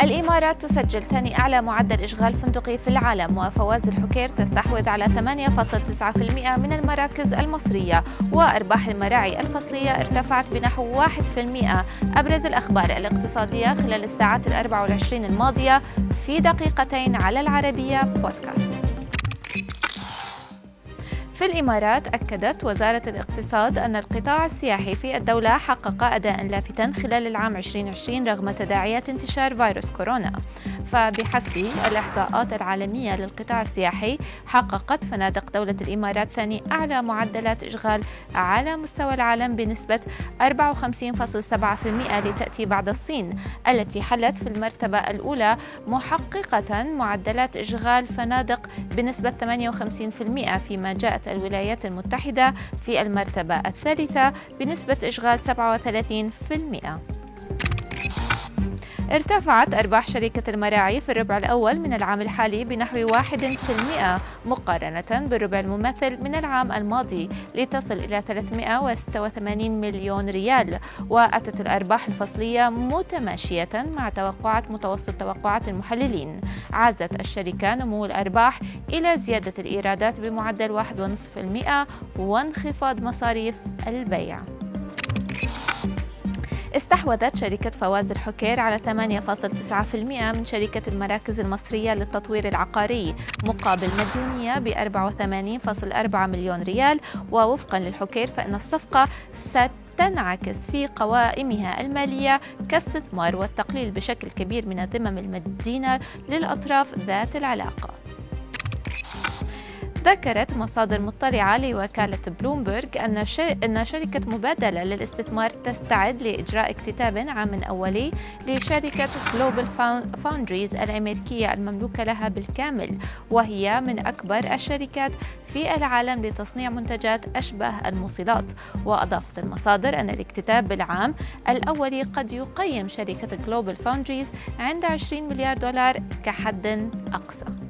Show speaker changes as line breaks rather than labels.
الإمارات تسجل ثاني أعلى معدل إشغال فندقي في العالم وفواز الحكير تستحوذ على 8.9% من المراكز المصرية وأرباح المراعي الفصلية ارتفعت بنحو 1% أبرز الأخبار الاقتصادية خلال الساعات الأربع والعشرين الماضية في دقيقتين على العربية بودكاست. في الإمارات أكدت وزارة الاقتصاد أن القطاع السياحي في الدولة حقق أداء لافتا خلال العام 2020 رغم تداعيات انتشار فيروس كورونا. فبحسب الإحصاءات العالمية للقطاع السياحي حققت فنادق دولة الإمارات ثاني أعلى معدلات إشغال على مستوى العالم بنسبة 54.7% لتأتي بعد الصين التي حلت في المرتبة الأولى محققة معدلات إشغال فنادق بنسبة 58% فيما جاءت الولايات المتحدة في المرتبة الثالثة بنسبة إشغال 37%. ارتفعت أرباح شركة المراعي في الربع الأول من العام الحالي بنحو 1% مقارنة بالربع المماثل من العام الماضي لتصل إلى 386 مليون ريال. وأتت الأرباح الفصلية متماشية مع توقعات متوسط توقعات المحللين. عازت الشركة نمو الأرباح إلى زيادة الإيرادات بمعدل 1.5% وانخفاض مصاريف البيع. استحوذت شركة فواز الحكير على 8.9% من شركة المراكز المصرية للتطوير العقاري مقابل مديونية ب 84.4 مليون ريال. ووفقا للحكير فإن الصفقة ست تنعكس في قوائمها المالية كاستثمار والتقليل بشكل كبير من الذمم المدينة للأطراف ذات العلاقة. ذكرت مصادر مطلعة لوكالة بلومبرغ أن أن شركة مبادلة للاستثمار تستعد لإجراء اكتتاب عام أولي لشركة جلوبال فاوندريز الأمريكية المملوكة لها بالكامل وهي من أكبر الشركات في العالم لتصنيع منتجات أشباه الموصلات. وأضافت المصادر أن الاكتتاب العام الأولي قد يقيم شركة جلوبال فاوندريز عند 20 مليار دولار كحد أقصى.